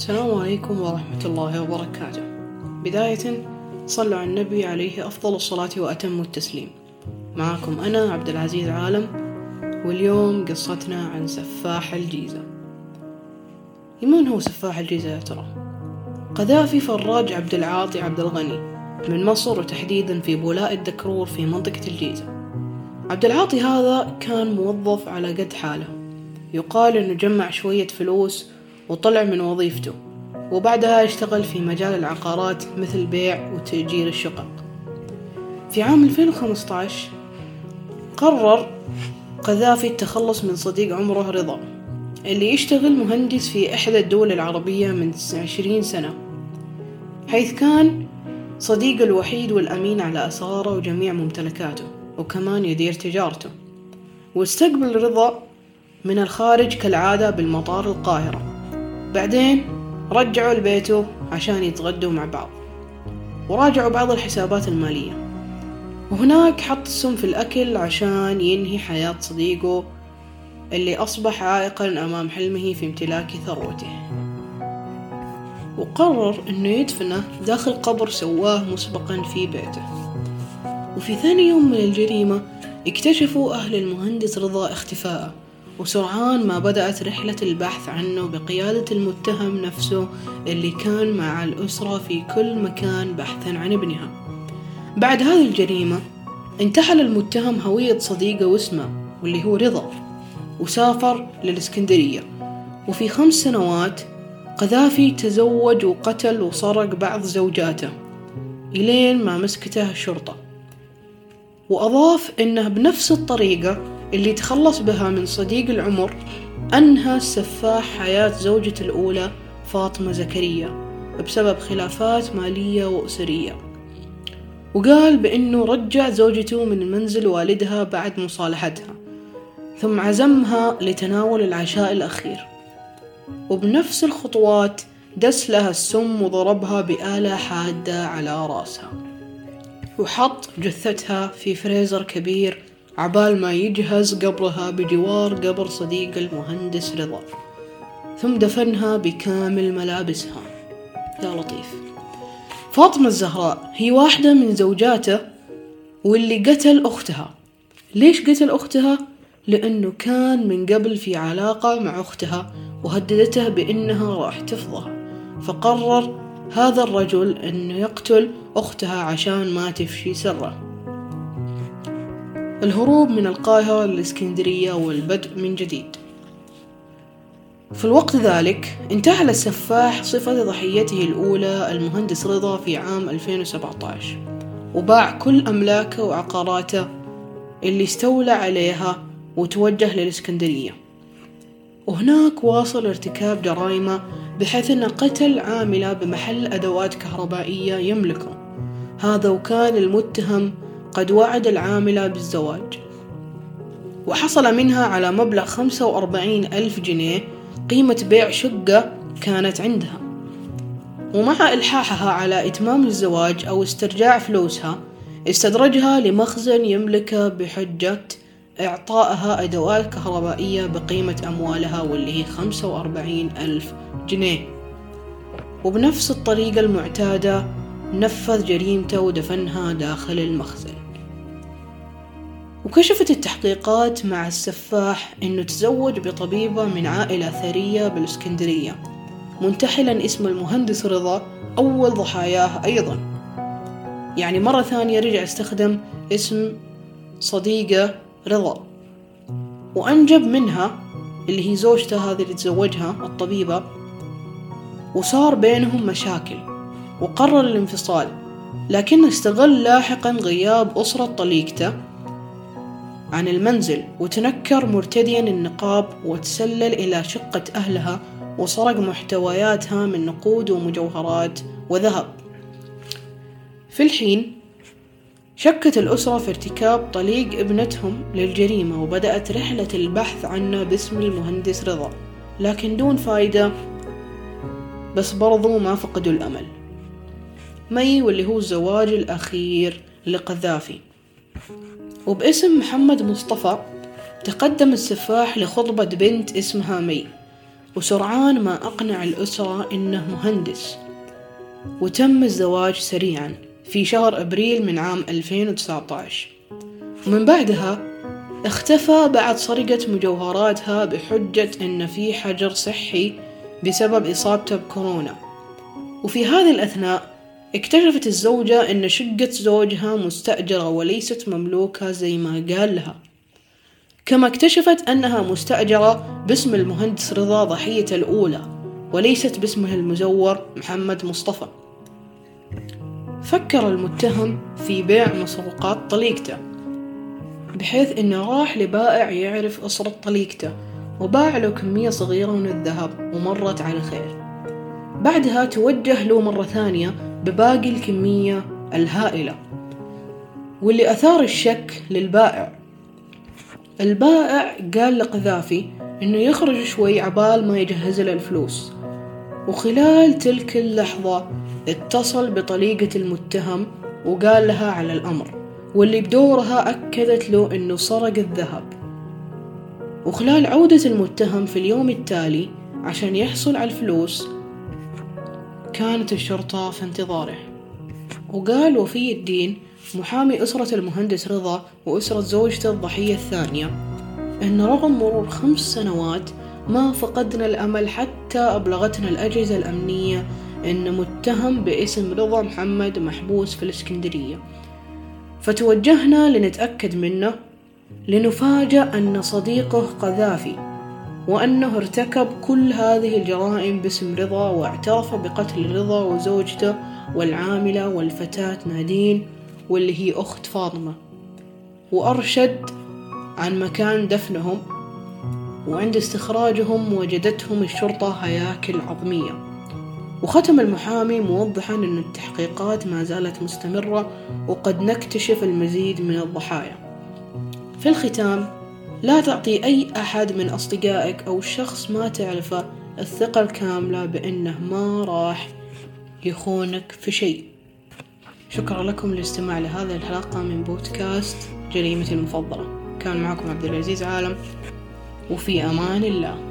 السلام عليكم ورحمة الله وبركاته. بداية صلوا على النبي عليه أفضل الصلاة وأتم التسليم. معكم أنا عبد العزيز عالم واليوم قصتنا عن سفاح الجيزة. من هو سفاح الجيزة يا ترى؟ قذافي فراج عبد العاطي عبد الغني من مصر وتحديدا في بولاء الدكرور في منطقة الجيزة. عبد العاطي هذا كان موظف على قد حاله. يقال إنه جمع شوية فلوس وطلع من وظيفته. وبعدها اشتغل في مجال العقارات مثل بيع وتأجير الشقق. في عام 2015 قرر قذافي التخلص من صديق عمره رضا اللي يشتغل مهندس في إحدى الدول العربية من عشرين سنة حيث كان صديق الوحيد والأمين على أسراره وجميع ممتلكاته وكمان يدير تجارته. واستقبل رضا من الخارج كالعادة بالمطار القاهرة. بعدين رجعوا لبيته عشان يتغدوا مع بعض. وراجعوا بعض الحسابات المالية. وهناك حط السم في الأكل عشان ينهي حياة صديقه اللي أصبح عائقا أمام حلمه في امتلاك ثروته. وقرر أنه يدفنه داخل قبر سواه مسبقا في بيته. وفي ثاني يوم من الجريمة اكتشفوا أهل المهندس رضا اختفاءه. وسرعان ما بدأت رحلة البحث عنه بقيادة المتهم نفسه اللي كان مع الأسرة في كل مكان بحثا عن ابنها. بعد هذه الجريمة انتحل المتهم هوية صديقه واسمه واللي هو رضا وسافر للإسكندرية. وفي خمس سنوات قذافي تزوج وقتل وسرق بعض زوجاته إلين ما مسكته الشرطة وأضاف إنه بنفس الطريقة اللي تخلص بها من صديق العمر أنهى السفاح حياة زوجته الأولى فاطمة زكريا بسبب خلافات مالية وأسرية. وقال بأنه رجع زوجته من منزل والدها بعد مصالحتها ثم عزمها لتناول العشاء الأخير. وبنفس الخطوات دس لها السم وضربها بآلة حادة على رأسها. وحط جثتها في فريزر كبير عبال ما يجهز قبرها بجوار قبر صديق المهندس رضا ثم دفنها بكامل ملابسها. يا لطيف. فاطمة الزهراء هي واحدة من زوجاته واللي قتل أختها. ليش قتل أختها؟ لأنه كان من قبل في علاقة مع أختها وهددته بأنها راح تفضح. فقرر هذا الرجل أنه يقتل أختها عشان ما تفشي سره. الهروب من القاهرة للإسكندرية والبدء من جديد. في الوقت ذلك انتحل السفاح صفة ضحيته الأولى المهندس رضا في عام 2017 وباع كل أملاكه وعقاراته اللي استولى عليها وتوجه للإسكندرية. وهناك واصل ارتكاب جرائمه بحيث أنه قتل عاملة بمحل أدوات كهربائية يملكه. هذا وكان المتهم قد وعد العاملة بالزواج. وحصل منها على مبلغ خمسة وأربعين ألف جنيه قيمة بيع شقة كانت عندها. ومع إلحاحها على إتمام الزواج أو استرجاع فلوسها استدرجها لمخزن يملكه بحجة إعطائها أدوات كهربائية بقيمة أموالها واللي هي خمسة وأربعين ألف جنيه. وبنفس الطريقة المعتادة نفذ جريمته ودفنها داخل المخزن. وكشفت التحقيقات مع السفاح أنه تزوج بطبيبة من عائلة ثرية بالإسكندرية. منتحلا اسم المهندس رضا أول ضحاياه أيضا. يعني مرة ثانية رجع استخدم اسم صديقة رضا. وأنجب منها اللي هي زوجته هذه اللي تزوجها الطبيبة. وصار بينهم مشاكل وقرر الانفصال. لكنه استغل لاحقا غياب أسرة طليقته عن المنزل وتنكر مرتديا النقاب وتسلل إلى شقة أهلها وسرق محتوياتها من نقود ومجوهرات وذهب. في الحين شكت الأسرة في ارتكاب طليق ابنتهم للجريمة وبدأت رحلة البحث عنه باسم المهندس رضا. لكن دون فايدة بس برضو ما فقدوا الأمل. مي واللي هو الزواج الأخير لقذافي. وباسم محمد مصطفى تقدم السفاح لخطبة بنت اسمها مي وسرعان ما أقنع الأسرة إنه مهندس. وتم الزواج سريعا في شهر أبريل من عام 2019 ومن بعدها اختفى بعد سرقة مجوهراتها بحجة إن في حجر صحي بسبب إصابته بكورونا. وفي هذه الأثناء اكتشفت الزوجة أن شقة زوجها مستأجرة وليست مملوكة زي ما قال لها. كما اكتشفت أنها مستأجرة باسم المهندس رضا ضحية الأولى وليست باسمه المزور محمد مصطفى. فكر المتهم في بيع مسروقات طليقته بحيث إنه راح لبائع يعرف أسرة طليقته وباع له كمية صغيرة من الذهب ومرت على خير. بعدها توجه له مرة ثانية بباقي الكمية الهائلة واللي أثار الشك للبائع. البائع قال لقذافي إنه يخرج شوي عبال ما يجهز له الفلوس وخلال تلك اللحظة اتصل بطليقة المتهم وقال لها على الأمر واللي بدورها أكدت له إنه سرق الذهب. وخلال عودة المتهم في اليوم التالي عشان يحصل على الفلوس كانت الشرطة في انتظاره. وقال وفي الدين محامي أسرة المهندس رضا وأسرة زوجته الضحية الثانية إن رغم مرور خمس سنوات ما فقدنا الأمل حتى أبلغتنا الأجهزة الأمنية إن متهم باسم رضا محمد محبوس في الإسكندرية. فتوجهنا لنتأكد منه لنفاجأ أن صديقه قذافي. وأنه ارتكب كل هذه الجرائم باسم رضا واعترف بقتل رضا وزوجته والعاملة والفتاة نادين واللي هي أخت فاطمة. وأرشد عن مكان دفنهم وعند استخراجهم وجدتهم الشرطة هياكل عظمية وختم المحامي موضحا أن التحقيقات ما زالت مستمرة وقد نكتشف المزيد من الضحايا. في الختام لا تعطي أي أحد من أصدقائك أو شخص ما تعرفه الثقة الكاملة بأنه ما راح يخونك في شيء. شكرا لكم للاستماع لهذه الحلقة من بودكاست جريمتي المفضلة. كان معكم عبد العزيز عالم وفي أمان الله.